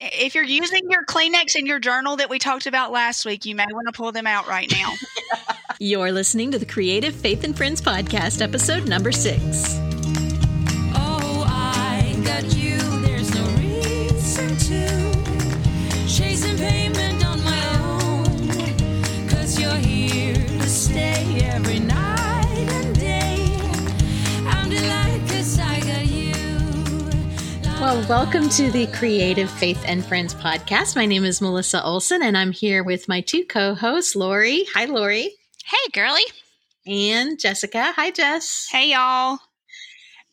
If you're using your Kleenex in your journal that we talked about last week, you may want to pull them out right now. You're listening to the Creative Faith and Friends podcast, episode number six. Welcome to the Creative Faith and Friends podcast. My name is Melissa Olson, and I'm here with my two co hosts, Lori. Hi, Lori. Hey, girly. And Jessica. Hi, Jess. hey, y'all.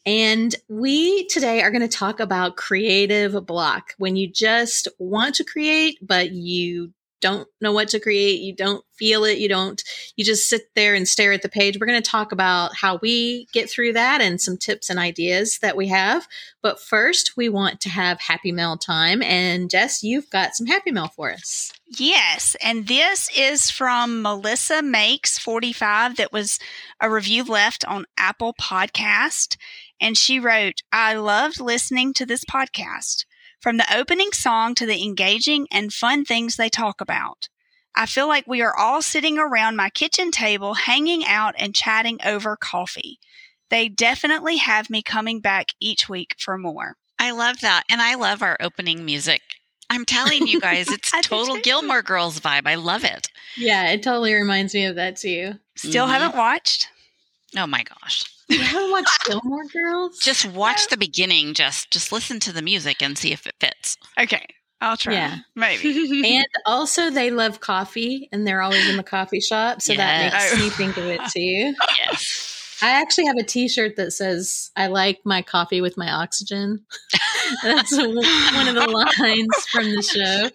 And we today are going to talk about creative block when you just want to create, but you don't know what to create. You don't feel it. You don't, you just sit there and stare at the page. We're going to talk about how we get through that and some tips and ideas that we have. But first, we want to have Happy Mail time. And Jess, you've got some Happy Mail for us. Yes, and this is from Melissa Makes 45 that was a review left on Apple Podcast and she wrote, "I loved listening to this podcast. From the opening song to the engaging and fun things they talk about. I feel like we are all sitting around my kitchen table hanging out and chatting over coffee. They definitely have me coming back each week for more." I love that. And I love our opening music. I'm telling you guys, it's total. Gilmore Girls vibe. I love it. Yeah, it totally reminds me of that too. Still Mhm. haven't watched? Oh my gosh. You haven't watched Gilmore Girls? Just watch the beginning. Just just listen to the music and see if it fits. Okay, I'll try. Yeah. Maybe. and also they love coffee and they're always in the coffee shop so that makes me think of it too yes. i actually have a t-shirt that says i like my coffee with my oxygen that's one of the lines from the show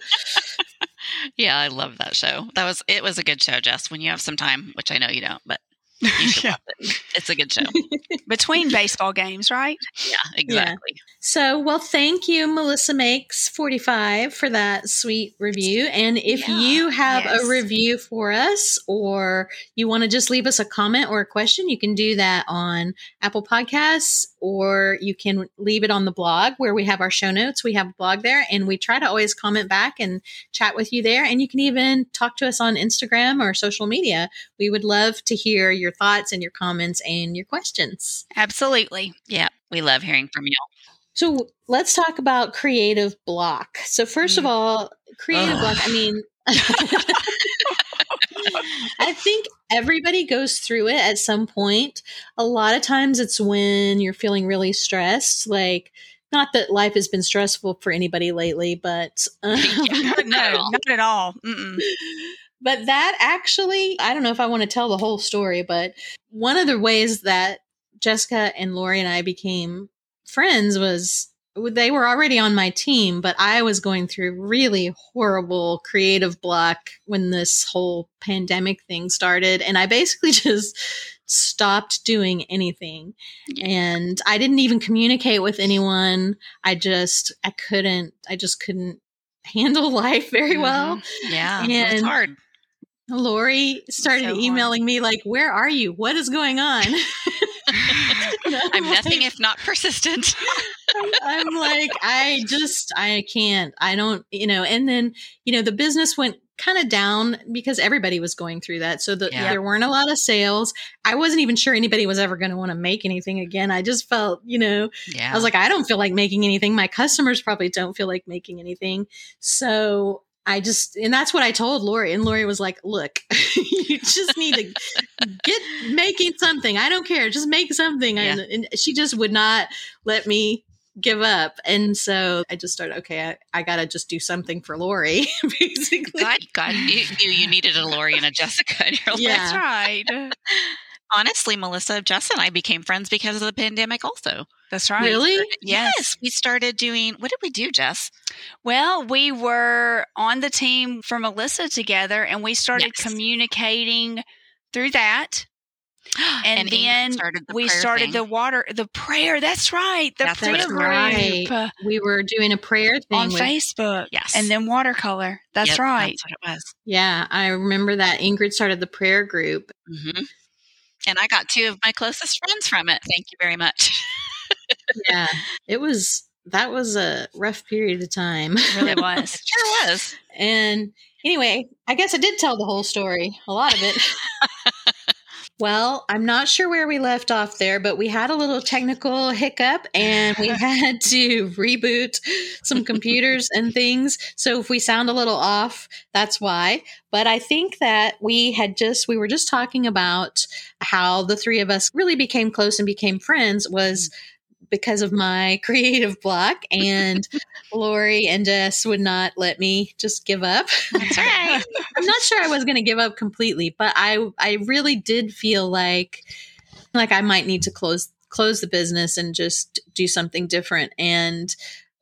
Yeah, I love that show. That was it was a good show, Jess, when you have some time, which I know you don't, but you should Yeah. it. It's a good show. Between baseball games, right? Yeah, exactly. so well thank you melissa makes 45 for that sweet review and if Yeah. you have Yes. a review for us or you want to just leave us a comment or a question you can do that on apple podcasts or you can leave it on the blog where we have our show notes we have a blog there and we try to always comment back and chat with you there and you can even talk to us on instagram or social media we would love to hear your thoughts and your comments and your questions Absolutely. Yeah, we love hearing from you. so let's talk about creative block. So first of Mm. all, creative Ugh. block, I mean I think everybody goes through it at some point. A lot of times it's when you're feeling really stressed, like not that life has been stressful for anybody lately, but um, Yeah. no, not at all. Mm-mm. but that actually, I don't know if I want to tell the whole story, but one of the ways that Jessica and Lori and I became friends was they were already on my team, but I was going through really horrible creative block when this whole pandemic thing started. And I basically just stopped doing anything. Yeah. And I didn't even communicate with anyone. I just, I couldn't, I just couldn't handle life very well. Mhm. Yeah, it's And- hard. Lori started So hard. emailing me like, "Where are you? What is going on?" I'm nothing if not persistent. I'm like, I just, I can't. I don't, you know. And then, you know, the business went kind of down because everybody was going through that. So the, Yeah. there weren't a lot of sales. I wasn't even sure anybody was ever going to want to make anything again. I just felt, you know, Yeah. I was like, I don't feel like making anything. My customers probably don't feel like making anything. So I just, and that's what I told Lori. And Lori was like, look, you just need to get making something. I don't care. Just make something. Yeah. And, and she just would not let me give up. And so I just started, okay, I, I got to just do something for Lori, basically. God, God knew knew you needed a Lori and a Jessica in your life. Yeah. That's right. Honestly, Melissa, Jess and I became friends because of the pandemic also. That's right. Really? Yes. we started doing, what did we do, Jess? Well, we were on the team for Melissa together and we started Yes. communicating through that. And, Ingrid then started the we started thing. the water, the prayer. That's right. The That's prayer what group right. We were doing a prayer thing on with Facebook. Yes. And then watercolor. That's Yep, right. That's what it was. Yeah, I remember that Ingrid started the prayer group. hmm And I got two of my closest friends from it. Thank you very much. Yeah, it was that was a rough period of time. really was. Sure was. And anyway, I guess I did tell the whole story, a lot of it. well, I'm not sure where we left off there, but we had a little technical hiccup and we had to reboot some computers and things. So if we sound a little off, that's why. But I think that we had just, we were just talking about how the three of us really became close and became friends was mm. Because of my creative block and Lori and Jess would not let me just give up. That's right. I'm not sure I was going to give up completely, but I I really did feel like like I might need to close close the business and just do something different and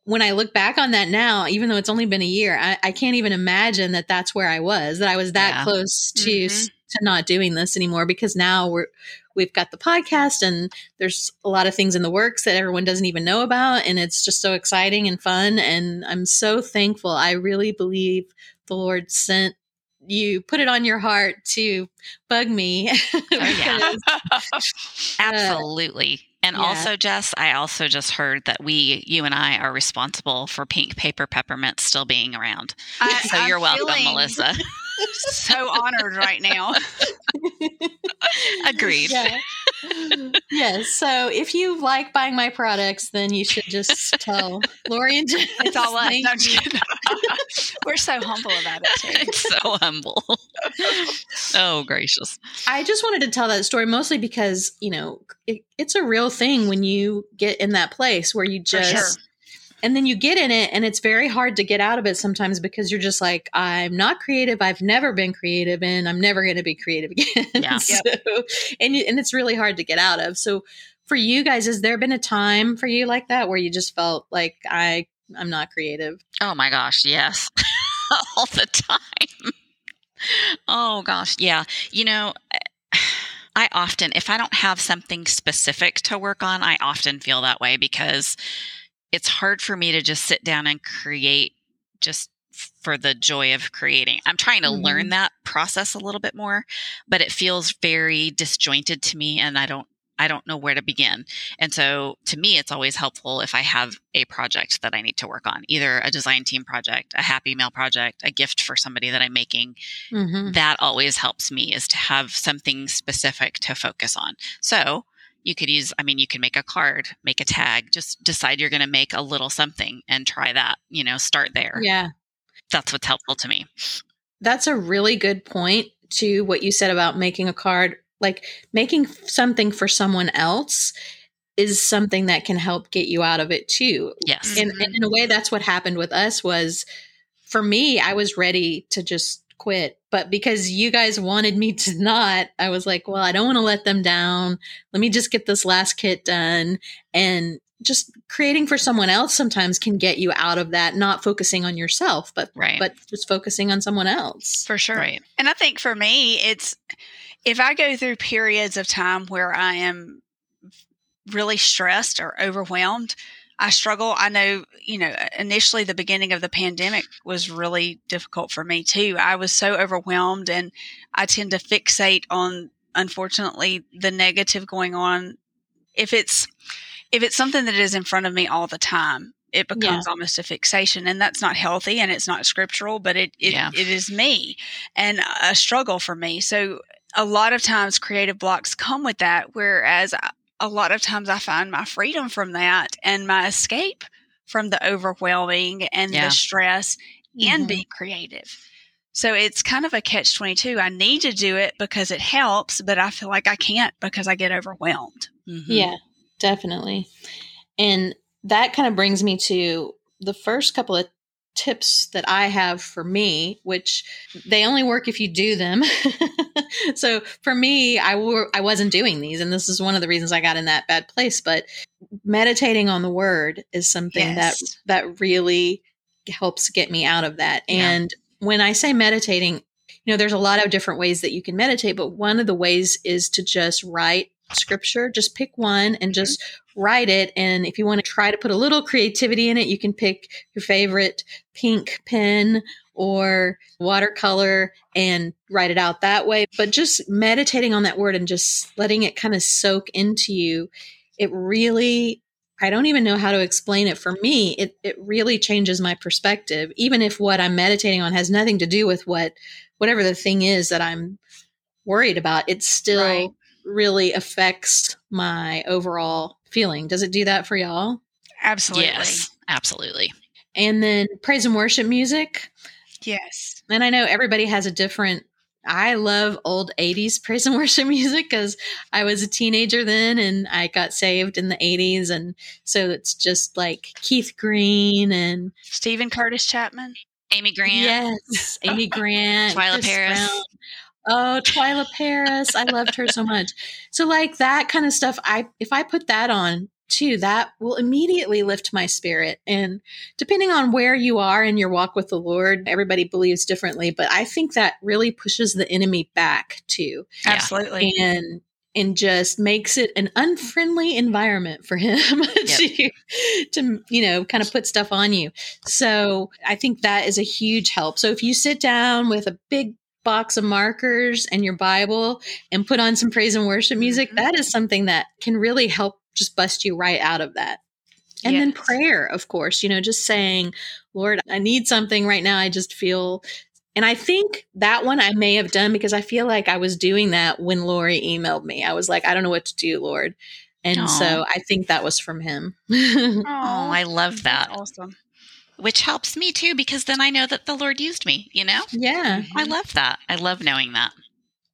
when I look back on that now, even though it's only been a year, I, I can't even imagine that that's where I was, that I was that Yeah. close to Mhm. to not doing this anymore because now we're we've got the podcast and there's a lot of things in the works that everyone doesn't even know about and it's just so exciting and fun and I'm so thankful. I really believe the Lord sent you put it on your heart to bug me. Oh, because- uh, Absolutely. And yeah. also, Jess, I also just heard that we, you and I, are responsible for pink paper peppermints still being around. I- So I'm you're welcome, feeling Melissa. So honored right now. Agreed. Yeah. yes. So if you like buying my products, then you should just tell Lori and Jess. It's all us. No, I'm just you. kidding. We're so humble about it too. It's so humble. oh, gracious. I just wanted to tell that story mostly because, you know, it, it's a real thing when you get in that place where you For just, sure. And then you get in it and it's very hard to get out of it sometimes because you're just like, I'm not creative. I've never been creative and I'm never going to be creative again. Yeah. so, and, and it's really hard to get out of. So for you guys, has there been a time for you like that where you just felt like I, I'm not creative? Oh my gosh, yes. All the time. Oh gosh, yeah. You know, I often, if I don't have something specific to work on, I often feel that way because it's hard for me to just sit down and create just for the joy of creating. I'm trying to Mhm. learn that process a little bit more, but it feels very disjointed to me and I don't I don't know where to begin. And so to me it's always helpful if I have a project that I need to work on, either a design team project, a happy mail project, a gift for somebody that I'm making. Mm-hmm. That always helps me is to have something specific to focus on. So you could use, I mean, you can make a card, make a tag, just decide you're going to make a little something and try that, you know, start there. Yeah. That's what's helpful to me. That's a really good point to what you said about making a card. Like making something for someone else is something that can help get you out of it too. Yes. And, and mm-hmm. in a way, that's what happened with us. Was for me, I was ready to just quit, but because you guys wanted me to not, I was like, well, I don't want to let them down. Let me just get this last kit done and. Just creating for someone else sometimes can get you out of that, not focusing on yourself, but Right. but just focusing on someone else. For sure. Right. And I think for me, it's if I go through periods of time where I am really stressed or overwhelmed, I struggle. I know, you know, initially the beginning of the pandemic was really difficult for me too. I was so overwhelmed and I tend to fixate on, unfortunately, the negative going on. If it's, if it's something that is in front of me all the time, it becomes almost a fixation and that's not healthy and it's not scriptural, but it, it, Yeah. it is me and a struggle for me. So a lot of times creative blocks come with that, whereas I- a lot of times I find my freedom from that and my escape from the overwhelming and Yeah. the stress and Mhm. be creative. So it's kind of a catch 22. I need to do it because it helps, but I feel like I can't because I get overwhelmed. Mhm. Yeah, definitely. And that kind of brings me to the first couple of tips that I have for me, which they only work if you do them. so for me, I were I wasn't doing these, and this is one of the reasons I got in that bad place. But meditating on the word is something that Yes. that really helps get me out of that. Yeah. And when I say meditating, you know, there's a lot of different ways that you can meditate, but one of the ways is to just write scripture. Just pick one and mm-hmm. just write it. And if you want to try to put a little creativity in it, you can pick your favorite pink pen or watercolor and write it out that way. But just meditating on that word and just letting it kind of soak into you, it really I don't even know how to explain it. For me, it, it really changes my perspective, even if what I'm meditating on has nothing to do with what whatever the thing is that I'm worried about. It still Right. really affects my overall feeling. Does it do that for y'all? Absolutely. Yes, absolutely. And then praise and worship music. Yes. And I know everybody has a different. I love old 80s praise and worship music because I was a teenager then and I got saved in the 80s. And so it's just like Keith Green and Steven Curtis Chapman. Amy Grant. yes, Amy Grant, Twila Paris. Brown. Oh, Twila Paris. I loved her so much. So like that kind of stuff, I if I put that on too, that will immediately lift my spirit. And depending on where you are in your walk with the Lord, everybody believes differently, but I think that really pushes the enemy back too Absolutely. and and just makes it an unfriendly environment for him to to you know kind of put stuff on you. So I think that is a huge help. So if you sit down with a big box of markers and your Bible and put on some praise and worship music, Mhm. that is something that can really help just bust you right out of that. And then prayer, of course, you know, just saying, Lord, I need something right now. I just feel. And I think that one I may have done because I feel like I was doing that when Lori emailed me. I was like, I don't know what to do, Lord. And Aw. so I think that was from him. Oh, I love that. That's awesome. Which helps me too because then I know that the Lord used me, you know? yeah. I love that. I love knowing that.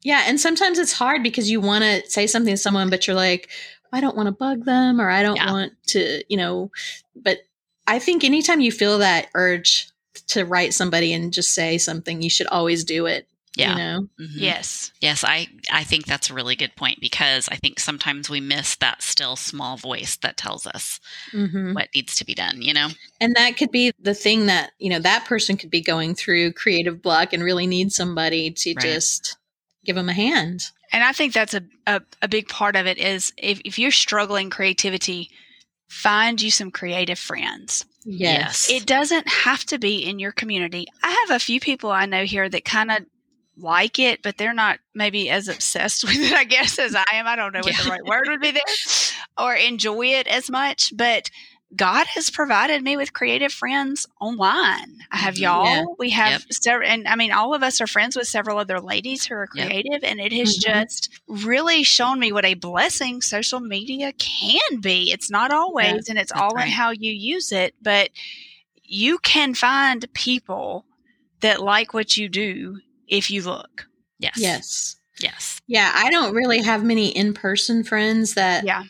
Yeah. And sometimes it's hard because you want to say something to someone, but you're like, I don't want to bug them or I don't Yeah. want to, you know, but I think anytime you feel that urge to write somebody and just say something, you should always do it. Yeah. You know? Mhm. Yes. Yes, I, I think that's a really good point because I think sometimes we miss that still small voice that tells us hmm what needs to be done, you know? And that could be the thing that, you know, that person could be going through creative block and really need somebody to Right. just give them a hand. And I think that's a, a, a big part of it is if, if you're struggling creativity, find you some creative friends. Yes. It doesn't have to be in your community. I have a few people I know here that kind of like it, but they're not maybe as obsessed with it, I guess, as I am. I don't know what the right word would be there, or enjoy it as much. But God has provided me with creative friends online. I have Mhm. y'all. Yeah. We have Yep. several, and I mean, all of us are friends with several other ladies who are Yep. creative, and it has Mhm. just really shown me what a blessing social media can be. It's not always, and it's all right. in how you use it, but you can find people that like what you do if you look. yes. Yes. Yes. Yeah. I don't really have many in person friends that Yeah.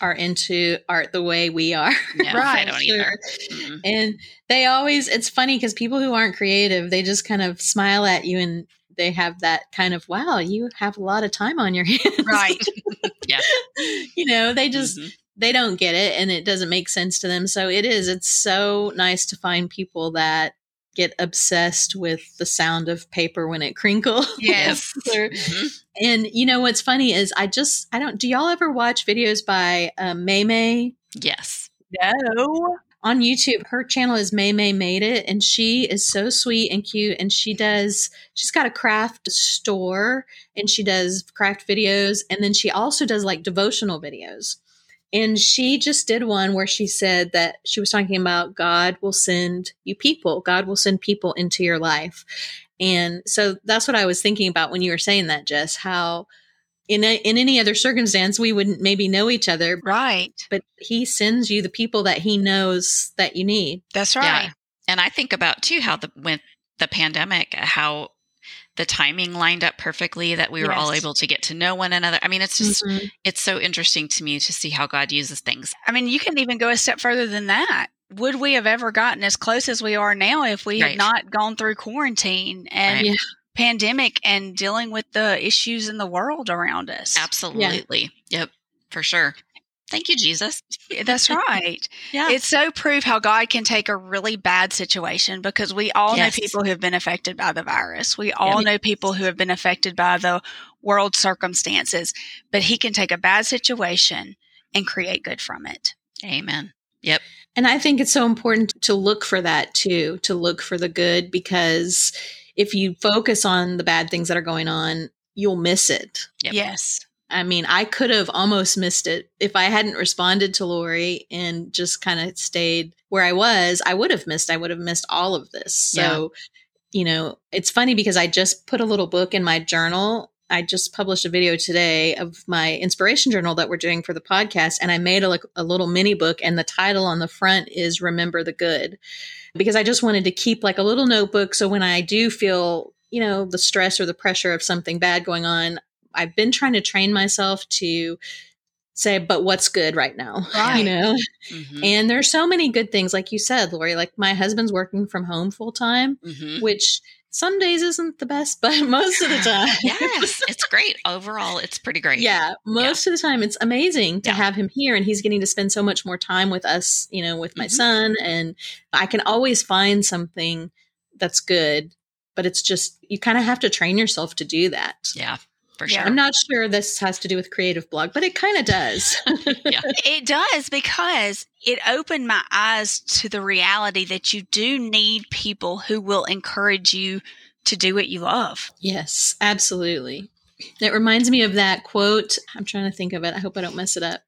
are into art the way we are. No, I Right, don't Sure. either. Mm-mm. And they always, it's funny because people who aren't creative, they just kind of smile at you and they have that kind of, wow, you have a lot of time on your hands. Right. Yeah. you know, they just, Mhm. they don't get it and it doesn't make sense to them. So it is, it's so nice to find people that get obsessed with the sound of paper when it crinkles. Yes. Or- Mhm. and you know what's funny is I just, I don't, do y'all ever watch videos by uh, May May? Yes. No. on YouTube. Her channel is May May Made It, and she is so sweet and cute. And she does, she's got a craft store and she does craft videos. And then she also does like devotional videos. And she just did one where she said that she was talking about God will send you people, God will send people into your life. And so that's what I was thinking about when you were saying that, Jess, how in, a, in any other circumstance, we wouldn't maybe know each other, Right. but he sends you the people that he knows that you need. That's Yeah. right. And I think about too how the with the pandemic, how the timing lined up perfectly that we were all able to get to know one another. I mean, it's just Mhm. it's so interesting to me to see how God uses things. I mean, you can even go a step further than that. Would we have ever gotten as close as we are now if we Right. had not gone through quarantine and Right. Pandemic and dealing with the issues in the world around us? Absolutely. Yep. For sure. Thank you, Jesus. That's right. Yeah. It's so proof how God can take a really bad situation because we all Yes. know people who have been affected by the virus. We all Yeah. know people who have been affected by the world circumstances, but He can take a bad situation and create good from it. Amen. Yep. And I think it's so important to look for that too, to look for the good, because if you focus on the bad things that are going on, you'll miss it. Yep. Yes. I mean, I could have almost missed it if I hadn't responded to Lori and just kind of stayed where I was. I would have missed. I would have missed all of this. So, you know, it's funny because I just put a little book in my journal. I just published a video today of my inspiration journal that we're doing for the podcast, and I made a, like, a little mini book, and the title on the front is "Remember the Good," because I just wanted to keep like a little notebook. So when I do feel, you know, the stress or the pressure of something bad going on, I've been trying to train myself to say, but what's good right now? Right. You know? Mhm. And there's so many good things, like you said, Lori. Like my husband's working from home full time, Mhm. which some days isn't the best, but most of the time. yes, it's great. Overall, it's pretty great. Yeah, most of the time it's amazing to Yeah. have him here and he's getting to spend so much more time with us, you know, with my Mhm. son and I can always find something that's good, but it's just you kind of have to train yourself to do that. Yeah, for Yeah. sure. I'm not sure this has to do with creative blog, but it kind of does. It does because it opened my eyes to the reality that you do need people who will encourage you to do what you love. yes, absolutely. It reminds me of that quote. I'm trying to think of it. I hope I don't mess it up.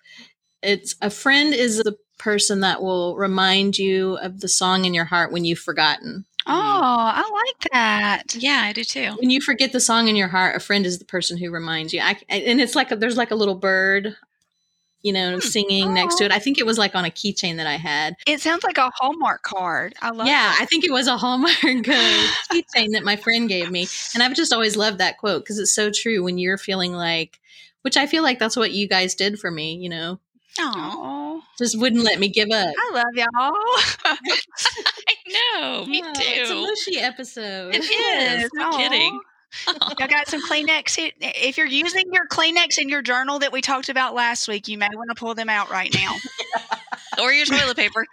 It's a friend is the person that will remind you of the song in your heart when you've forgotten. Oh, I like that. yeah, I do too. when you forget the song in your heart, a friend is the person who reminds you. I, and it's like a, there's like a little bird, you know, singing next to it. I think it was like on a keychain that I had. It sounds like a Hallmark card. I love yeah, it. I think it was a Hallmark uh, keychain that my friend gave me, and I've just always loved that quote because it's so true. When you're feeling like, which I feel like that's what you guys did for me, you know, Oh, just wouldn't let me give up. I love y'all. I know. Me Oh, It's a mushy episode. It is. No Aw. kidding. Y'all got some Kleenex. If you're using your Kleenex in your journal that we talked about last week, you may want to pull them out right now. Or your toilet paper.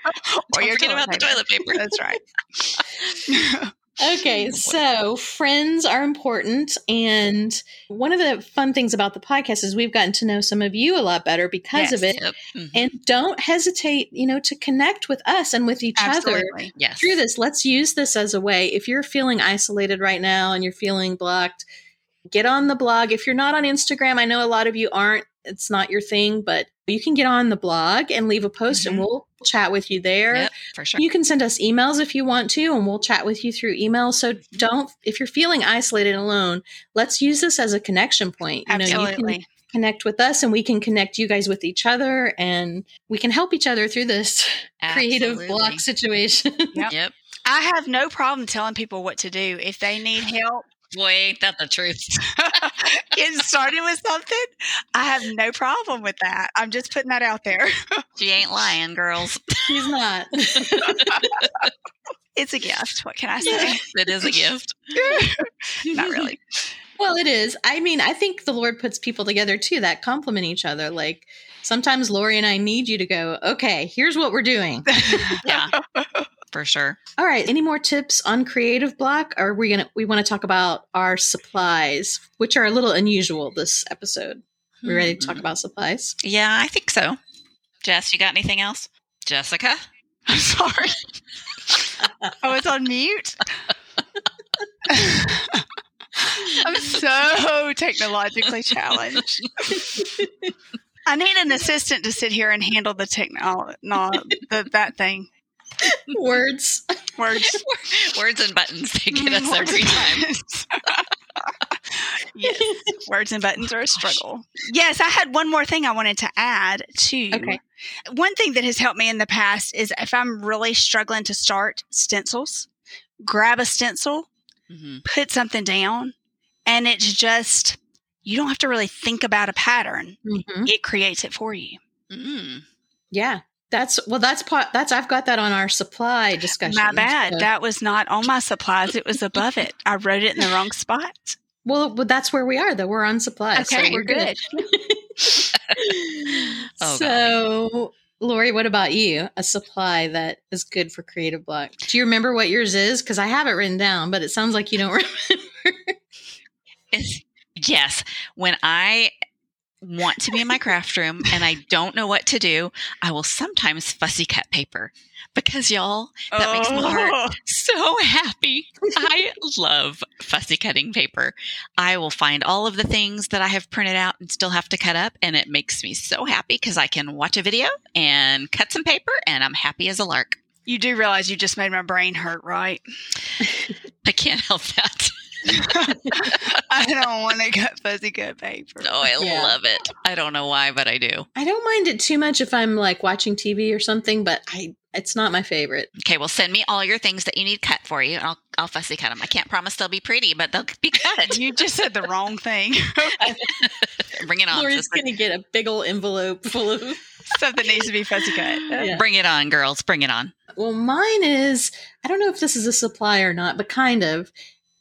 Don't your forget toilet about the toilet paper. That's right. Okay, so friends are important. And one of the fun things about the podcast is we've gotten to know some of you a lot better because of it. Yep. Mhm. And don't hesitate, you know, to connect with us and with each other yes. through this. Let's use this as a way. If you're feeling isolated right now and you're feeling blocked, get on the blog. If you're not on Instagram, I know a lot of you aren't, it's not your thing, but you can get on the blog and leave a post and Mhm. we'll chat with you there. Yep, for sure. You can send us emails if you want to, and we'll chat with you through email. So mm-hmm. don't, if you're feeling isolated and alone, let's use this as a connection point. You know, you can Absolutely. connect with us and we can connect you guys with each other and we can help each other through this creative block situation. Yep. Yep. I have no problem telling people what to do. If they need help Boy, ain't that the truth. getting started with something, I have no problem with that. I'm just putting that out there. She ain't lying, girls. She's not. It's a gift. What can I say? It is a gift. Not really. Well, it is. I mean, I think the Lord puts people together too that complement each other. Like sometimes Lori and I need you to go, okay, here's what we're doing. Yeah, for sure. All right. Any more tips on creative block? Or are we gonna we want to talk about our supplies, which are a little unusual this episode. We ready to talk Mhm. about supplies? Yeah, I think so. Jess, you got anything else? Jessica? I'm sorry. oh, it's on mute. I'm so technologically challenged. I need an assistant to sit here and handle the technology, no, the, that thing. Words. Words. Words and buttons. They get us every time. yes, words and buttons are a struggle. Yes, I had one more thing I wanted to add too. Okay. One thing that has helped me in the past is if I'm really struggling to start stencils, grab a stencil, hmm put something down, and it's just you don't have to really think about a pattern. Mhm. It creates it for you. mm Yeah. That's well that's part that's I've got that on our supply discussion. My bad. So- That was not on my supplies. It was above it. I wrote it in the wrong spot. well, but that's where we are though. We're on supplies. so Okay, we're we're good. Oh, so, Lori, what about you? A supply that is good for creative block. Do you remember what yours is? Because I have it written down, but it sounds like you don't remember. It's, yes. When I want to be in my craft room and I don't know what to do, I will sometimes fussy cut paper. because y'all, that makes my heart Oh. so happy. I love fussy cutting paper. I will find all of the things that I have printed out and still have to cut up, and it makes me so happy because I can watch a video and cut some paper, and I'm happy as a lark. You do realize you just made my brain hurt, right? I can't help that. I don't want to cut fussy cut paper. Oh, I Yeah. love it. I don't know why, but I do. I don't mind it too much if I'm like watching TV or something, but I it's not my favorite. Okay, well, send me all your things that you need cut for you, and I'll I'll fussy cut them. I can't promise they'll be pretty, but they'll be cut. You just said the wrong thing. Bring it on, Lori's sister. gonna get a big old envelope full of Stuff that needs to be fussy cut. Yeah. Bring it on, girls. Bring it on. Well, mine is I don't know if this is a supply or not, but kind of.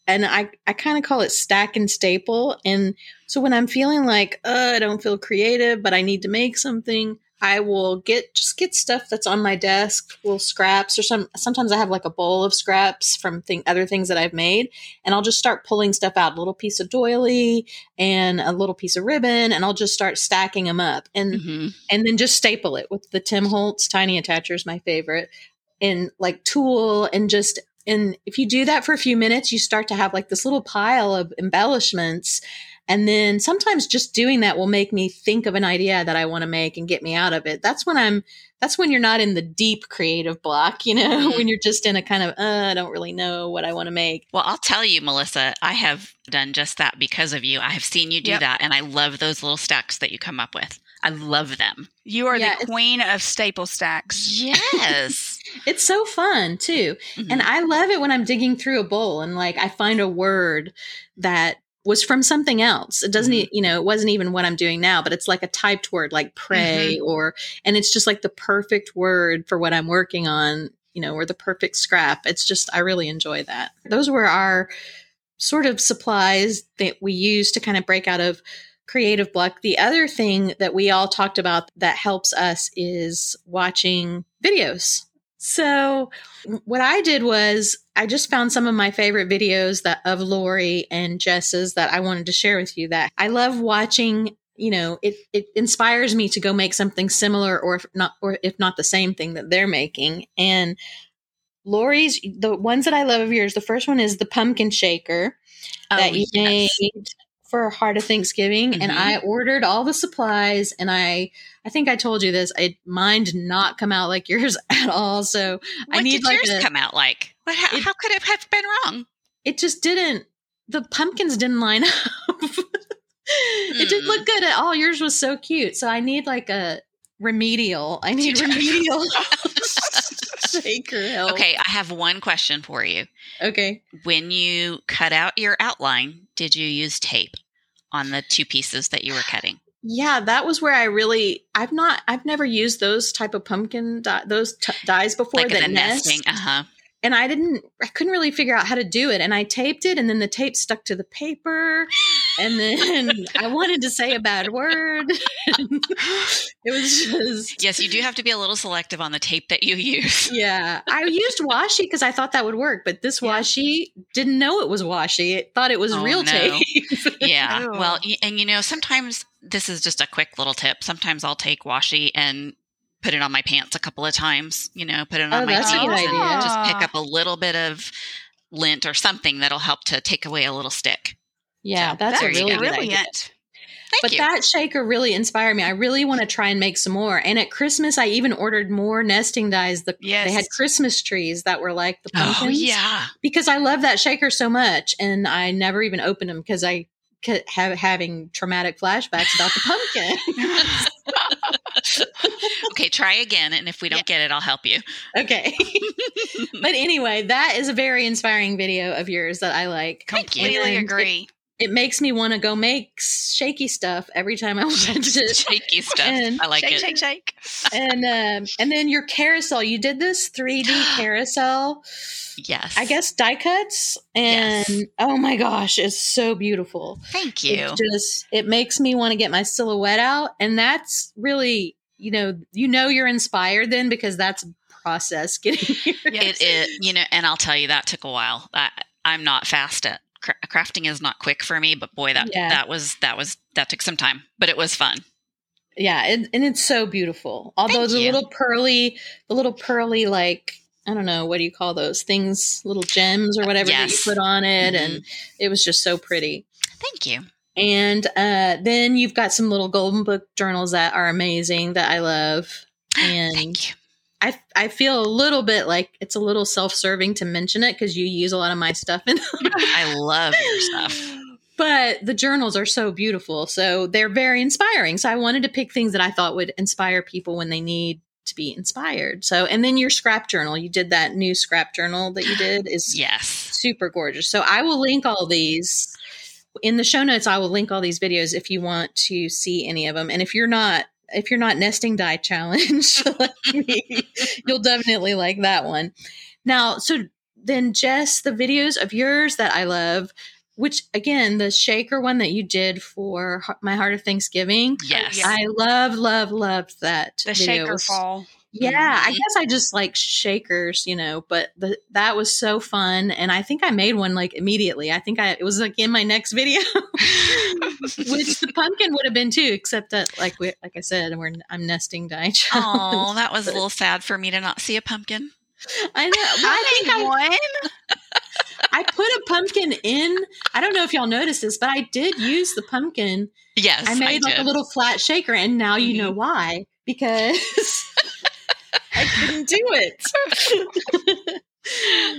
And I, I kind of call it stack and staple. And so when I'm feeling like, uh, I don't feel creative, but I need to make something, I will get just get stuff that's on my desk, little scraps, or some. Sometimes I have like a bowl of scraps from thing, other things that I've made, and I'll just start pulling stuff out, a little piece of doily and a little piece of ribbon, and I'll just start stacking them up. And hmm and then just staple it with the Tim Holtz tiny attacher is my favorite, and like tool and just and if you do that for a few minutes, you start to have like this little pile of embellishments. And then sometimes just doing that will make me think of an idea that I want to make and get me out of it. That's when I'm, that's when you're not in the deep creative block, you know, when you're just in a kind of, uh, I don't really know what I want to make. Well, I'll tell you, Melissa, I have done just that because of you. I have seen you do Yep. that, and I love those little stacks that you come up with. I love them. You are Yeah, the queen of staple stacks. Yes. It's so fun too. And Mhm. I love it when I'm digging through a bowl and like I find a word that was from something else. It doesn't, mm-hmm. e- you know, it wasn't even what I'm doing now, but it's like a typed word like pray mm-hmm. or, and it's just like the perfect word for what I'm working on, you know, or the perfect scrap. It's just, I really enjoy that. Those were our sort of supplies that we use to kind of break out of creative block. The other thing that we all talked about that helps us is watching videos. So what I did was I just found some of my favorite videos that of Lori and Jess's that I wanted to share with you that I love watching you know it it inspires me to go make something similar or if not or if not the same thing that they're making and Lori's the ones that I love of yours the first one is the pumpkin shaker oh, that you Oh, yes. made for Heart of Thanksgiving, and Mhm. I ordered all the supplies. And I, I think I told you this. I mine did not come out like yours at all. So What I need did like yours a, come out like? What, how, It- how could it have been wrong? it just didn't. The pumpkins didn't line up. it didn't Hmm. look good at all. Yours was so cute. So I need like a remedial. I need remedial shaker help. Okay, I have one question for you. Okay. When you cut out your outline, did you use tape on the two pieces that you were cutting? Yeah, that was where I really I've not I've never used those type of pumpkin die, those t- dies before Like that the nest. nesting? Uh-huh. And I didn't I couldn't really figure out how to do it and I taped it and then the tape stuck to the paper and then I wanted to say a bad word. it was just Yes, you do have to be a little selective on the tape that you use. yeah, I used washi because I thought that would work, but this Yeah. washi didn't know it was washi. It thought it was Oh, real no. tape. Yeah. Oh. Well, and you know, sometimes this is just a quick little tip. Sometimes I'll take washi and put it on my pants a couple of times, you know, put it on Oh, my that's jeans and idea. just pick up a little bit of lint or something that'll help to take away a little stick. yeah, So, that's a really good idea. brilliant. Thank But you. that shaker really inspired me. I really want to try and make some more. And at Christmas, I even ordered more nesting dies. The, Yes. They had Christmas trees that were like the oh, pumpkins. yeah. Because I love that shaker so much. And I never even opened them because I kept have, having traumatic flashbacks about the pumpkin. Okay, try again. And if we don't Yeah. get it, I'll help you. okay. but anyway, that is a very inspiring video of yours that I like. Thank you. Completely And agree. It, it makes me want to go make shaky stuff every time I watch it. Shaky stuff. And- I like shake, it. Shake, shake, shake. and um, and then your carousel. You did this 3D carousel. Yes. I guess die cuts, and Yes. oh my gosh, it's so beautiful. Thank you. It just it makes me want to get my silhouette out, and that's really you know you know you're inspired then because that's process getting here. Yes. It is, you know, and I'll tell you that took a while. I, I'm not fast at cra- crafting is not quick for me, but boy, that Yeah. that was that was that took some time, but it was fun. Yeah, it, and it's so beautiful. Although Thank the you. little pearly, the little pearly, like I don't know, what do you call those things? Little gems or whatever that you put on it, Mm-hmm. and it was just so pretty. Thank you. And uh, then you've got some little golden book journals that are amazing that I love. And Thank you. I I feel a little bit like it's a little self serving to mention it because you use a lot of my stuff in. I love your stuff. But the journals are so beautiful. So they're very inspiring. So I wanted to pick things that I thought would inspire people when they need to be inspired. So, and then your scrap journal, you did that new scrap journal that you did is Yes. super gorgeous. So I will link all these in the show notes. I will link all these videos if you want to see any of them. And if you're not, if you're not nesting die challenge like me, you'll definitely like that one. Now, so then Jess, the videos of yours that I love, which again, the shaker one that you did for my Heart of Thanksgiving, Yes. I love, love, loved that. The video. Shaker was- fall. yeah, I Mhm. guess I just like shakers, you know, but the, that was so fun. And I think I made one like immediately. I think I, it was like in my next video, which the pumpkin would have been too, except that like we, like I said, we're, I'm nesting die. Oh, that was a little sad for me to not see a pumpkin. I know. I, I think I, one. I put a pumpkin in. I don't know if y'all noticed this, but I did use the pumpkin. Yes, I made like did. a little flat shaker, and now you Mhm. know why because I couldn't do it.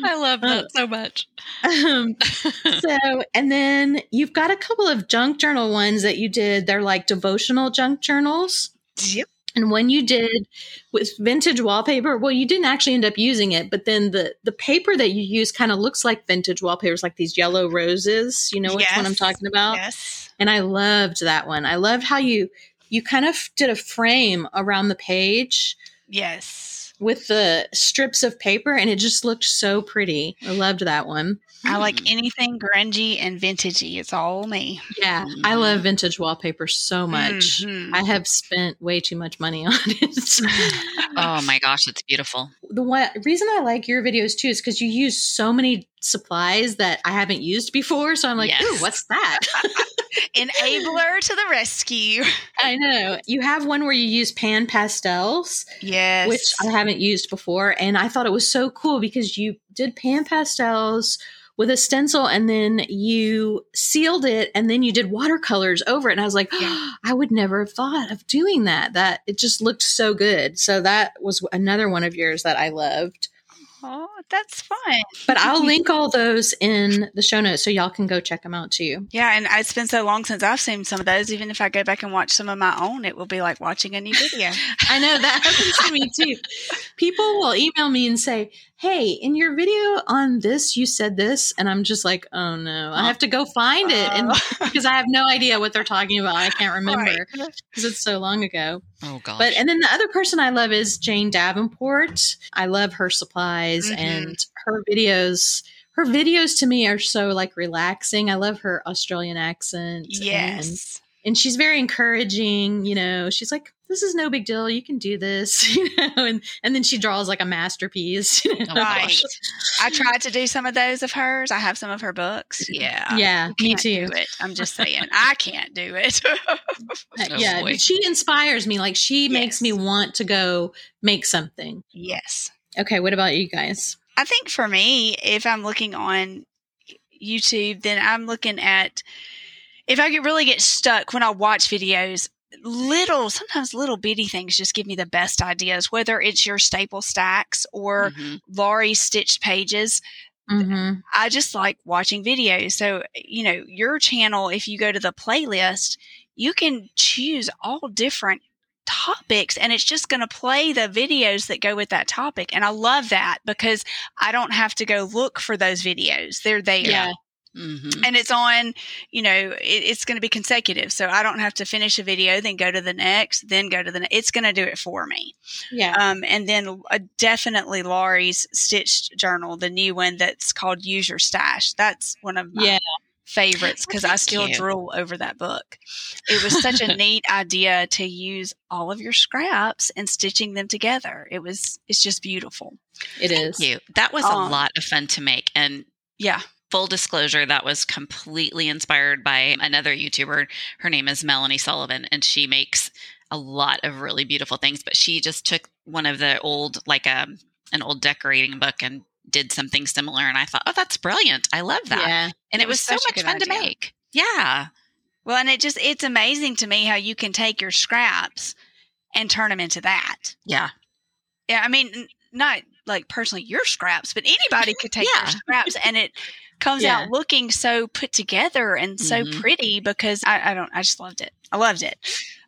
I love that so much. um, so, and then you've got a couple of junk journal ones that you did. They're like devotional junk journals. Yep. And when you did with vintage wallpaper, well, you didn't actually end up using it, but then the the paper that you use kind of looks like vintage wallpaper, it's like these yellow roses. You know which one I'm talking about? Yes. And I loved that one. I loved how you you kind of did a frame around the page Yes. with the strips of paper, and it just looked so pretty. I loved that one. I like Mm. anything grungy and vintagey. It's all me. Yeah, I Mhm. love vintage wallpaper so much. Mhm. I have spent way too much money on it. Oh my gosh, it's beautiful. the one reason I like your videos too is because you use so many supplies that I haven't used before. So I'm like, Yes. ooh, what's that? Enabler to the rescue. I know. You have one where you use pan pastels, Yes. which I haven't used before. And I thought it was so cool because you did pan pastels with a stencil and then you sealed it and then you did watercolors over it. And I was like, Yeah. I would never have thought of doing that. That it just looked so good. So that was another one of yours that I loved. Oh, that's fun. But I'll link all those in the show notes so y'all can go check them out too. Yeah, and uh, it's been so long since I've seen some of those. Even if I go back and watch some of my own, it will be like watching a new video. I know that happens to me too. People will email me and say, Hey, in your video on this, you said this. And I'm just like, Oh no, I oh, have to go find it. And Oh. because I have no idea what they're talking about. I can't remember Right. because it's so long ago. Oh gosh. But and then the other person I love is Jane Davenport. I love her supplies Mhm. and her videos. Her videos to me are so like relaxing. I love her Australian accent. And, Yes. and she's very encouraging, you know. She's like, This is no big deal. You can do this, you know, and and then she draws like a masterpiece. You know? Right. I tried to do some of those of hers. I have some of her books. Yeah. Yeah, me too. I'm just saying, I can't do it. Uh, Oh, yeah, she inspires me. Like she makes me want to go make something. yes. Okay, what about you guys? I think for me, if I'm looking on YouTube, then I'm looking at if I could really get stuck when I watch videos, little, sometimes little bitty things just give me the best ideas, whether it's your staple stacks or Mhm. Lori stitched pages. Mm-hmm. I just like watching videos. So, you know, your channel, if you go to the playlist, you can choose all different topics and it's just going to play the videos that go with that topic. And I love that because I don't have to go look for those videos. They're there. Yeah. Mhm. And it's on, you know, it, it's going to be consecutive. So I don't have to finish a video, then go to the next, then go to the next. It's going to do it for me. Yeah. Um, and then uh, definitely Lori's stitched journal, the new one that's called Use Your Stash. That's one of my Yeah. favorites because I still you. drool over that book. It was such a neat idea to use all of your scraps and stitching them together. It was, it's just beautiful. It is. you. That was Um, a lot of fun to make. And Yeah. Full disclosure, that was completely inspired by another YouTuber. Her name is Melanie Sullivan, and she makes a lot of really beautiful things. But she just took one of the old, like a an old decorating book, and did something similar. And I thought, oh, that's brilliant. I love that. Yeah. And it, was, so much fun to make. Yeah. Well, and it just it's amazing to me how you can take your scraps and turn them into that. Yeah. Yeah, I mean, not like personally your scraps, but anybody could take Yeah. your scraps and it comes Yeah. out looking so put together and so Mhm. pretty because I, I don't I just loved it. I loved it.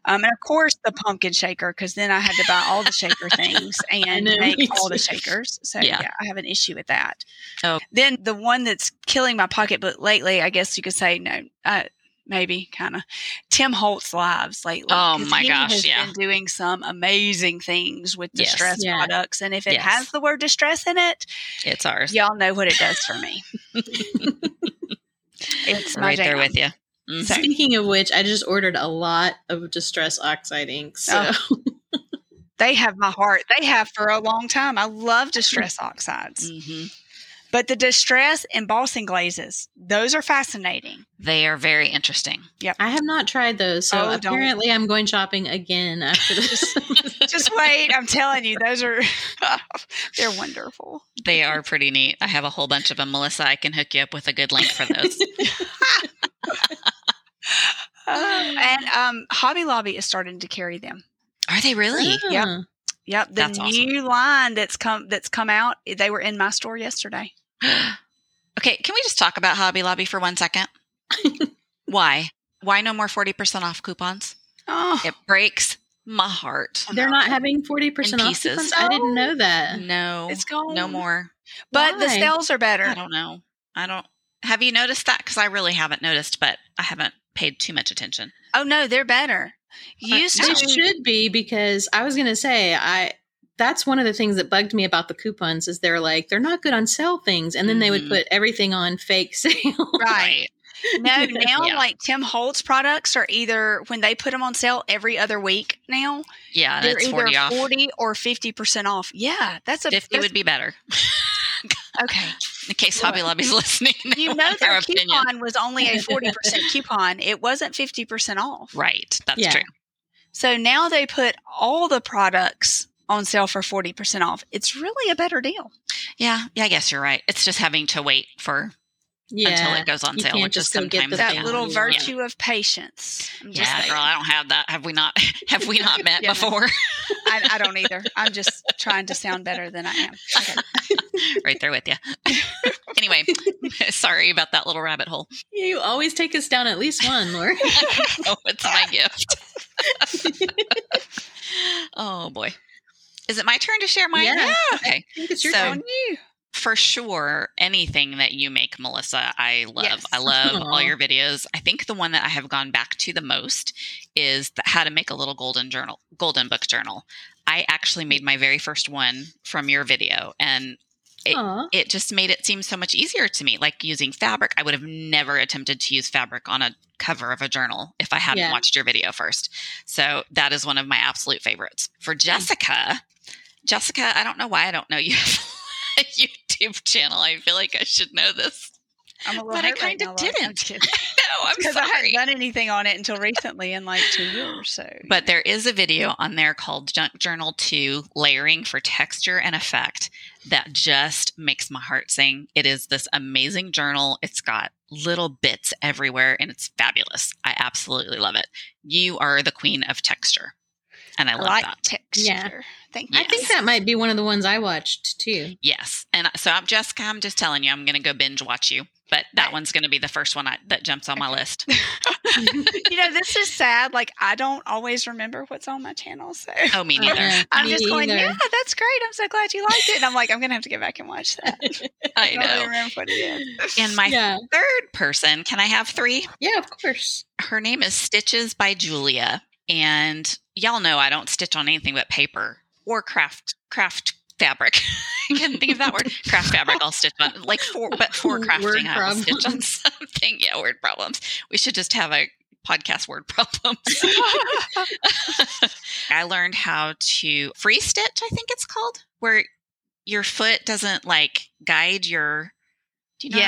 Um, and of course the pumpkin shaker because then I had to buy all the shaker things and know, make all the shakers. So Yeah. yeah. I have an issue with that. Oh. Then the one that's killing my pocketbook lately, I guess you could say no, uh, maybe kind of Tim Holtz lives lately. Oh my he gosh, has yeah. been doing some amazing things with Yes. distress Yeah. products, and if it Yes. has the word distress in it, It's ours. y'all know what it does for me. it's my right there with you. Mhm. Speaking of which, I just ordered a lot of Distress Oxide ink. So They have my heart. They have for a long time. I love distress oxides, Mhm. But the distress embossing glazes, those are fascinating. They are very interesting. Yep. I have not tried those. So Oh, don't. apparently, I'm going shopping again after this. Just wait, I'm telling you, those are they're wonderful. They are pretty neat. I have a whole bunch of them. Melissa, I can hook you up with a good link for those. Uh, and um, Hobby Lobby is starting to carry them. Are they really? Yep. Ah. Yep, the That's awesome. new line that's come that's come out. They were in my store yesterday. okay, can we just talk about Hobby Lobby for one second? Why? Why no more 40% off coupons? Oh, It breaks my heart. They're not having 40% off pieces. coupons? I didn't know oh. that. No. it's gone. No more. But the sales are better. I don't know. I don't. Have you noticed that? Because I really haven't noticed, but I haven't paid too much attention. Oh no, they're better. Uh, Used to should be because I was going to say I that's one of the things that bugged me about the coupons is they're like they're not good on sale things and then they would Mhm. put everything on fake sale. Right. No, now Yeah. like Tim Holtz products are either when they put them on sale every other week now, Yeah, they're it's either 40 off. 40 or 50% off. Yeah, that's a 50 that's- would be better. okay. In case Hobby Lobby's listening. You know their our opinion. coupon was only a 40% coupon. It wasn't 50% off. Right. That's Yeah. true. So now they put all the products on sale for 40% off. It's really a better deal. Yeah. Yeah, I guess you're right. It's just having to wait for yeah. until it goes on You sale, which is just go sometimes That Yeah. little Yeah. virtue of patience. I'm Yeah, saying. girl, I don't have that. Have we not? Have we not met Yeah, before? I, I don't either. I'm just trying to sound better than I am. Okay. right there with you. anyway, sorry about that little rabbit hole. You always take us down at least one, Lori. oh, it's my gift. oh boy, is it my turn to share mine? Yeah. Okay. I think it's your So- turn. For sure, anything that you make, Melissa, I love. Yes. I love all your videos. I think the one that I have gone back to the most is the, how to make a little golden journal, golden book journal. I actually made my very first one from your video, and it- it just made it seem so much easier to me. Like using fabric, I would have never attempted to use fabric on a cover of a journal if I hadn't Yeah. watched your video first. So that is one of my absolute favorites. For Jessica, Jessica, I don't know why I don't know you have a YouTube channel. I feel like I should know this. I'm a little But I hurt right kinda now, Laura. I'm didn't. No, I'm because I hadn't done anything on it until recently in like two years. or So, But there is a video on there called Junk Journal 2 Layering for Texture and Effect that just makes my heart sing. It is this amazing journal. It's got little bits everywhere and it's fabulous. I absolutely love it. You are the queen of texture. And I I love like that. texture. Yeah. Thank you. I think that might be one of the ones I watched too. Yes. And so I'm Jessica, I'm just telling you, I'm going to go binge watch you. But that Right. one's going to be the first one I, that jumps on my list. you know, this is sad. Like, I don't always remember what's on my channel. So, Oh, me neither. Yeah, I'm me just going, either. yeah, that's great. I'm so glad you liked it. And I'm like, I'm going to have to get back and watch that. I don't really know. remember what it is. And my yeah, third person, can I have three? yeah, of course. her name is Stitches by Julia, and y'all know I don't stitch on anything but paper or craft craft fabric. I couldn't think of that word. Craft fabric. I'll stitch on like for but for crafting, I will stitch on something. Yeah, word problems. We should just have a podcast word problems. I learned how to free stitch. I think it's called where your foot doesn't like guide your. Do you know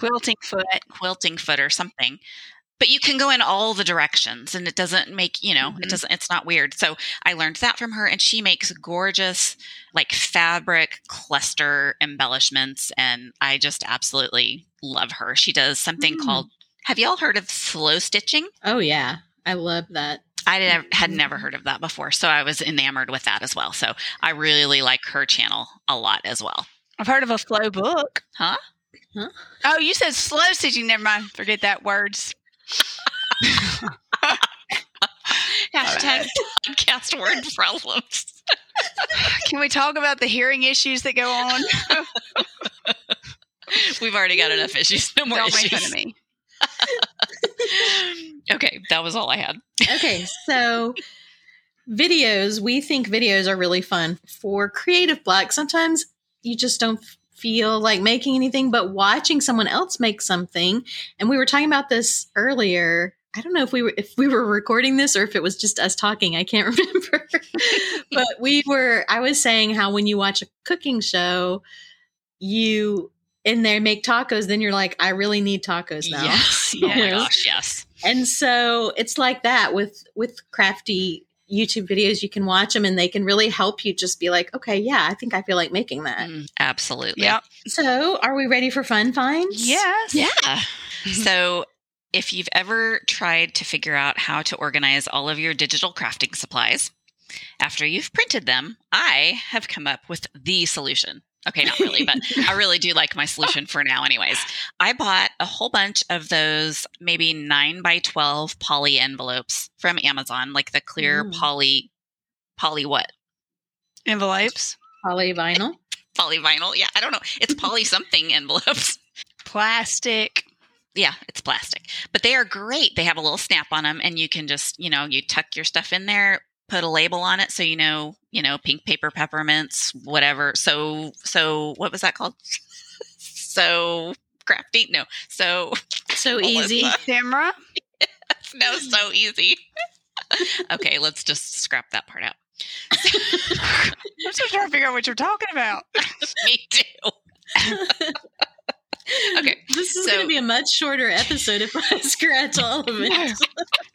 Yes. what I'm talking about, Melissa? Yeah, I know Anybody? what you're talking about. Yeah, you have to have a special foot for it. Quilting foot. quilting foot or something. But you can go in all the directions and it doesn't make, you know, Mhm. it doesn't, it's not weird. So I learned that from her and she makes gorgeous like fabric cluster embellishments. And I just absolutely love her. She does something Hmm. called, have you all heard of slow stitching? Oh yeah, I love that. I did, had never Mhm. heard of that before. So I was enamored with that as well. So I really like her channel a lot as well. I've heard of a flow book. Huh? Huh? Oh, you said slow stitching. Never mind. Forget that words. Hashtag podcast word problems. Can we talk about the hearing issues that go on? We've already got enough issues. No more Don't make issues. fun of me. okay, that was all I had. Okay, so videos, we think videos are really fun. For creative block, sometimes you just don't feel like making anything, but watching someone else make something. And we were talking about this earlier. I don't know if we were if we were recording this or if it was just us talking. I can't remember. but we were I was saying how when you watch a cooking show, you in there make tacos, then you're like, I really need tacos now. Yes. Oh my gosh, yes. And so it's like that with with crafty YouTube videos. You can watch them and they can really help you just be like, okay, yeah, I think I feel like making that. Mm, absolutely. Yep. So are we ready for fun finds? Yes. Yeah. so if you've ever tried to figure out how to organize all of your digital crafting supplies after you've printed them, I have come up with the solution. Okay, not really, but I really do like my solution for now, anyways. I bought a whole bunch of those maybe nine by 12 poly envelopes from Amazon, like the clear Mm. poly, poly what? Envelopes. Polyvinyl. Polyvinyl. Yeah, I don't know. It's poly something envelopes. Plastic. Yeah, it's plastic. But they are great. They have a little snap on them and you can just, you know, you tuck your stuff in there, put a label on it so you know, you know, pink paper peppermints, whatever. So so what was that called? so crafty? No. So So easy. that? Camera. no, so easy. okay, let's just scrap that part out. I'm still trying to figure out what you're talking about. Me too. Okay. This is so- going to be a much shorter episode if I scratch all of it.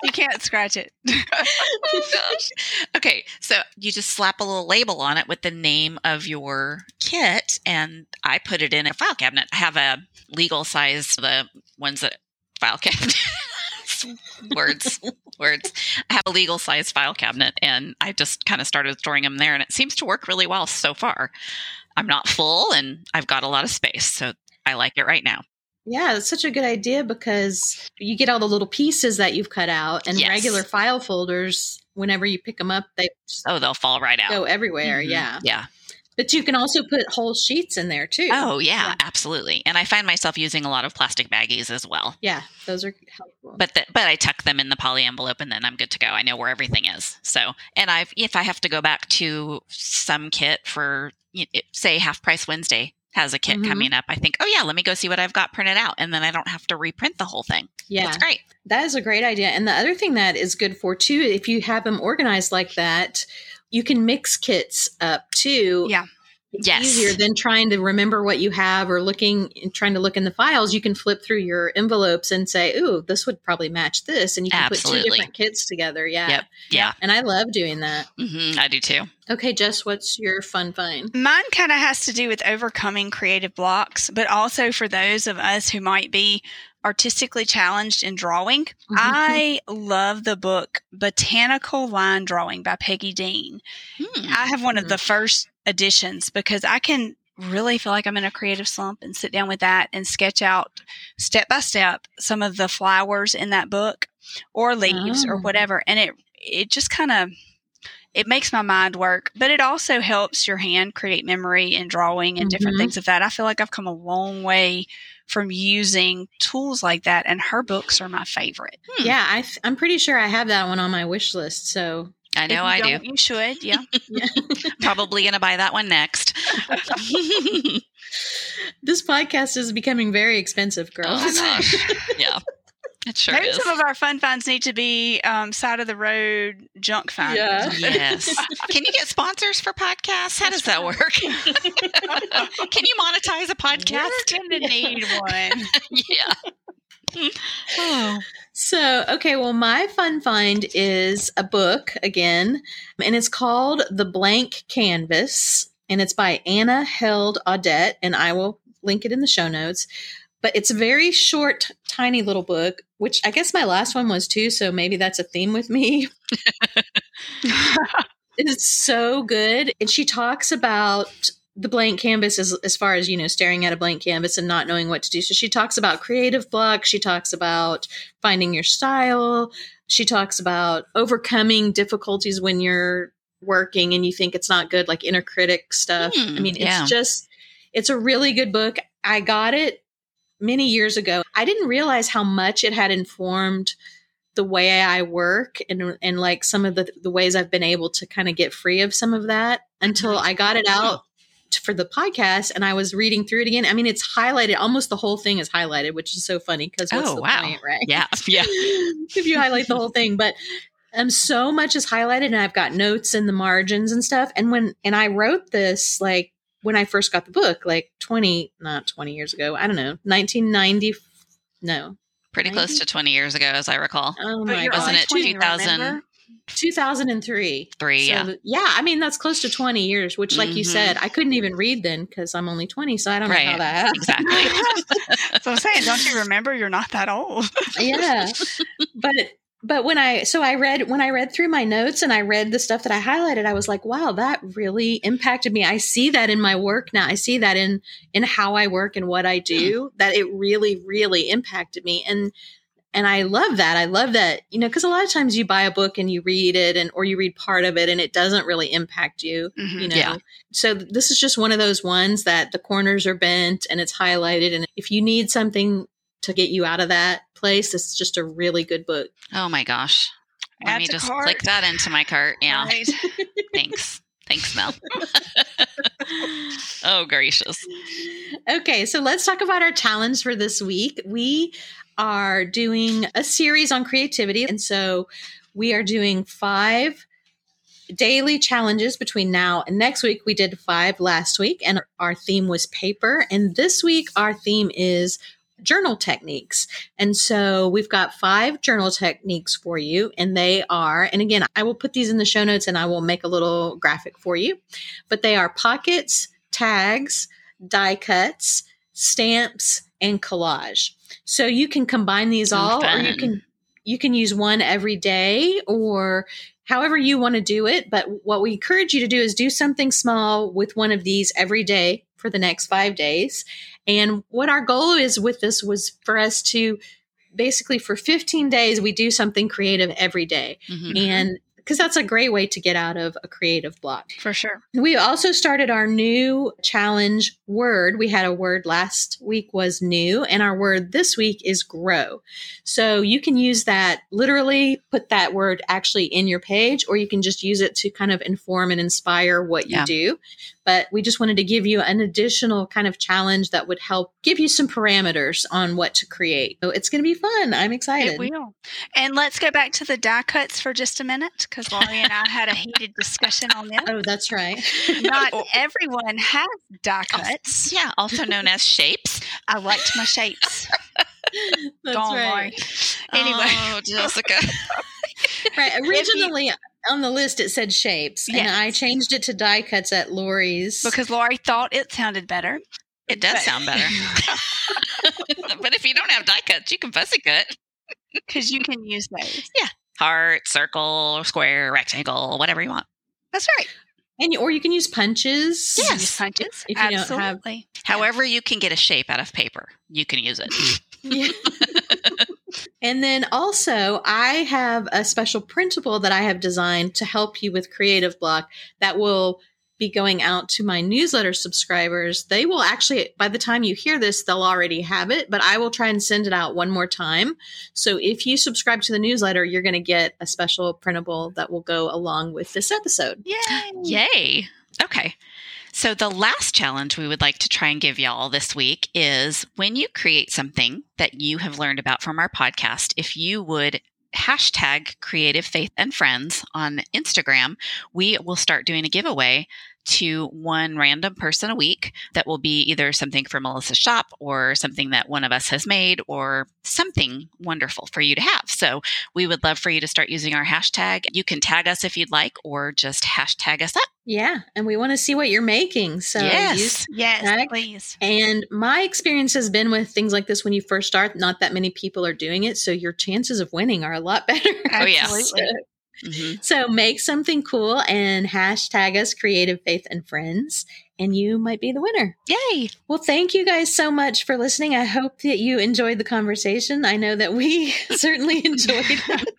You can't scratch it. oh gosh. Okay, so you just slap a little label on it with the name of your kit, and I put it in a file cabinet. I have a legal size, the ones that file cabinet. words, words. I have a legal size file cabinet, and I just kind of started storing them there, and it seems to work really well so far. I'm not full, and I've got a lot of space, so I like it right now. Yeah, it's such a good idea because you get all the little pieces that you've cut out, and Yes. regular file folders. Whenever you pick them up, they just Oh, they'll fall right out. go everywhere. Mhm. Yeah, Yeah. but you can also put whole sheets in there too. Oh, yeah, Yeah. absolutely. And I find myself using a lot of plastic baggies as well. yeah, those are helpful. But the, but I tuck them in the poly envelope and then I'm good to go. I know where everything is. So, and I've if I have to go back to some kit for say half price Wednesday has a kit Mhm. coming up, I think, "Oh yeah, let me go see what I've got printed out." And then I don't have to reprint the whole thing. yeah, That's great. That is a great idea. And the other thing that is good for too, if you have them organized like that, you can mix kits up too. Yeah. It's Yes. easier than trying to remember what you have or looking and trying to look in the files. You can flip through your envelopes and say, "Ooh, this would probably match this," and you can put two different kits together. Yeah, Yep. Yeah. And I love doing that. hmm I do too. Okay, Jess, what's your fun find? Mine kind of has to do with overcoming creative blocks, but also for those of us who might be artistically challenged in drawing. Mm-hmm. I love the book Botanical Line Drawing by Peggy Dean. Hmm. I have one of the first editions because I can really feel like I'm in a creative slump and sit down with that and sketch out step by step some of the flowers in that book or leaves or Oh. whatever and it it just kind of it makes my mind work but it also helps your hand create memory and drawing and different Mhm. things of that i feel like i've come a long way from using tools like that and her books are my favorite Hmm. Yeah, I th- I'm pretty sure I have that one on my wish list. So I If know you I do. don't, you should yeah yeah. Probably going to buy that one next. this podcast is becoming very expensive, girls. Oh, yeah. It sure Maybe is. some of our fun finds need to be um, side of the road junk finds. Yeah. yes. Can you get sponsors for podcasts? How does that work? Can you monetize a podcast? We're gonna need one. yeah. Oh. So, okay, well, my fun find is a book again, and it's called The Blank Canvas, and it's by Anna Held Audette, and I will link it in the show notes. But it's a very short, tiny little book, which I guess my last one was too, so maybe that's a theme with me. it's so good. And she talks about the blank canvas as, as far as, you know, staring at a blank canvas and not knowing what to do. So she talks about creative block. She talks about finding your style. She talks about overcoming difficulties when you're working and you think it's not good, like inner critic stuff. Hmm, I mean, yeah. it's just, it's a really good book. I got it many years ago. I didn't realize how much it had informed the way I work and and like some of the the ways I've been able to kind of get free of some of that until I got it out for the podcast and I was reading through it again. I mean, it's highlighted. Almost the whole thing is highlighted, which is so funny because what's Oh, the wow. point, right? Yeah. Yeah. if you highlight the whole thing, but um, so much is highlighted, and I've got notes in the margins and stuff. And when and I wrote this like when I first got the book, like twenty, not twenty years ago. I don't know, nineteen ninety. No, Pretty close to 20 years ago, as I recall. oh But my you're god, Wasn't it 20, 2000? remember? 2003. Three, So yeah. yeah, I mean that's close to 20 years, which like you Mhm. said, I couldn't even read then cuz I'm only 20, so I don't know how that happened. Exactly. So I'm saying, don't you remember? You're not that old. yeah. But but when I so I read when I read through my notes and I read the stuff that I highlighted, I was like, wow, that really impacted me. I see that in my work now. I see that in in how I work and what I do, that it really, really impacted me. And and I love that. I love that, you know, because a lot of times you buy a book and you read it and or you read part of it and it doesn't really impact you, Mhm. you know. Yeah. So this is just one of those ones that the corners are bent and it's highlighted. And if you need something to get you out of that place, it's just a really good book. Oh my gosh. Let Add me just cart. click that into my cart. Yeah. Right. Thanks. Thanks, Mel. oh, gracious. Okay, so let's talk about our challenge for this week. We are doing a series on creativity. And so we are doing five daily challenges between now and next week. We did five last week, and our theme was paper. And this week, our theme is journal techniques. And so we've got five journal techniques for you, and they are, and again, I will put these in the show notes and I will make a little graphic for you, but they are pockets, tags, die cuts, stamps, and collage. So you can combine these all, or you can you can use one every day or however you want to do it. But what we encourage you to do is do something small with one of these every day for the next five days. And what our goal is with this was for us to basically for 15 days, we do something creative every day. Mhm. And because that's a great way to get out of a creative block. For sure. We also started our new challenge word. We had a word last week was new, and our word this week is grow. So you can use that literally, put that word actually in your page, or you can just use it to kind of inform and inspire what you Yeah. do. But we just wanted to give you an additional kind of challenge that would help give you some parameters on what to create. So it's going to be fun. I'm excited. It will. And let's go back to the die cuts for just a minute because Lori and I had a heated discussion on this. Oh, that's right. Oh. Not everyone has die Oh, cuts. Yeah, also known as shapes. I liked my shapes. That's Gone, right. Lori. Anyway. Oh, Jessica. Right. Originally on the list it said shapes, and I changed it to die cuts at Lori's. Because Lori thought it sounded better. It does But- sound better. but if you don't have die cuts, you can fussy cut. Because you can use those. Yeah, heart, circle, square, rectangle, whatever you want. That's right. and you, or you can use punches. Yes. Use punches. If you don't have- Absolutely. However, you can get a shape out of paper, you can use it. Yeah. and then also, I have a special printable that I have designed to help you with creative block that will be going out to my newsletter subscribers. They will actually, by the time you hear this, they'll already have it, but I will try and send it out one more time. So if you subscribe to the newsletter, you're going to get a special printable that will go along with this episode. Yay. Yay. Okay. So, the last challenge we would like to try and give y'all this week is when you create something that you have learned about from our podcast, if you would hashtag creative faith and friends on Instagram, we will start doing a giveaway to one random person a week that will be either something from Melissa's shop or something that one of us has made or something wonderful for you to have. So we would love for you to start using our hashtag. You can tag us if you'd like or just hashtag us up. Yeah, and we want to see what you're making. So Yes. Yes, Tag. please. And my experience has been with things like this when you first start, not that many people are doing it. So your chances of winning are a lot better. Oh, yeah. Absolutely. Mhm. So make something cool and hashtag us creative faith and friends, and you might be the winner. Yay. Well, thank you guys so much for listening. I hope that you enjoyed the conversation. I know that we certainly enjoyed it.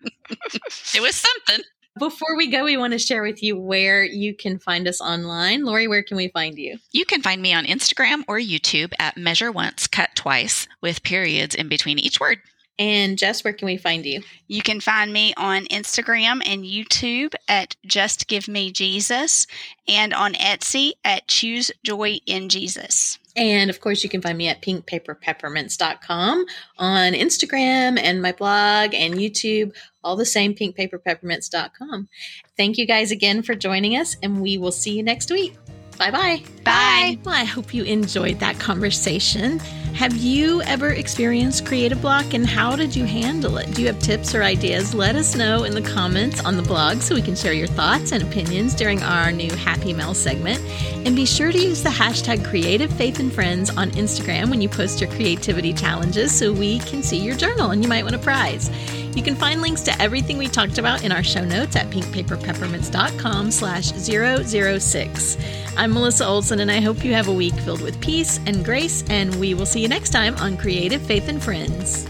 It was something. Before we go, we want to share with you where you can find us online. Lori, where can we find you? You can find me on Instagram or YouTube at measure once, cut twice with periods in between each word. And Jess, where can we find you? You can find me on Instagram and YouTube at Just Give Me Jesus and on Etsy at Choose Joy in Jesus. And of course, you can find me at pinkpaperpeppermints.com on Instagram and my blog and YouTube, all the same pinkpaperpeppermints.com. Thank you guys again for joining us, and we will see you next week. Bye bye. Bye. Well, I hope you enjoyed that conversation. Have you ever experienced creative block and how did you handle it? Do you have tips or ideas? Let us know in the comments on the blog so we can share your thoughts and opinions during our new Happy Mail segment. And be sure to use the hashtag Creative Faith and Friends on Instagram when you post your creativity challenges so we can see your journal and you might win a prize. You can find links to everything we talked about in our show notes at pinkpaperpeppermints.com slash 006. I'm Melissa Olson, and I hope you have a week filled with peace and grace, and we will see you next time on Creative Faith and Friends.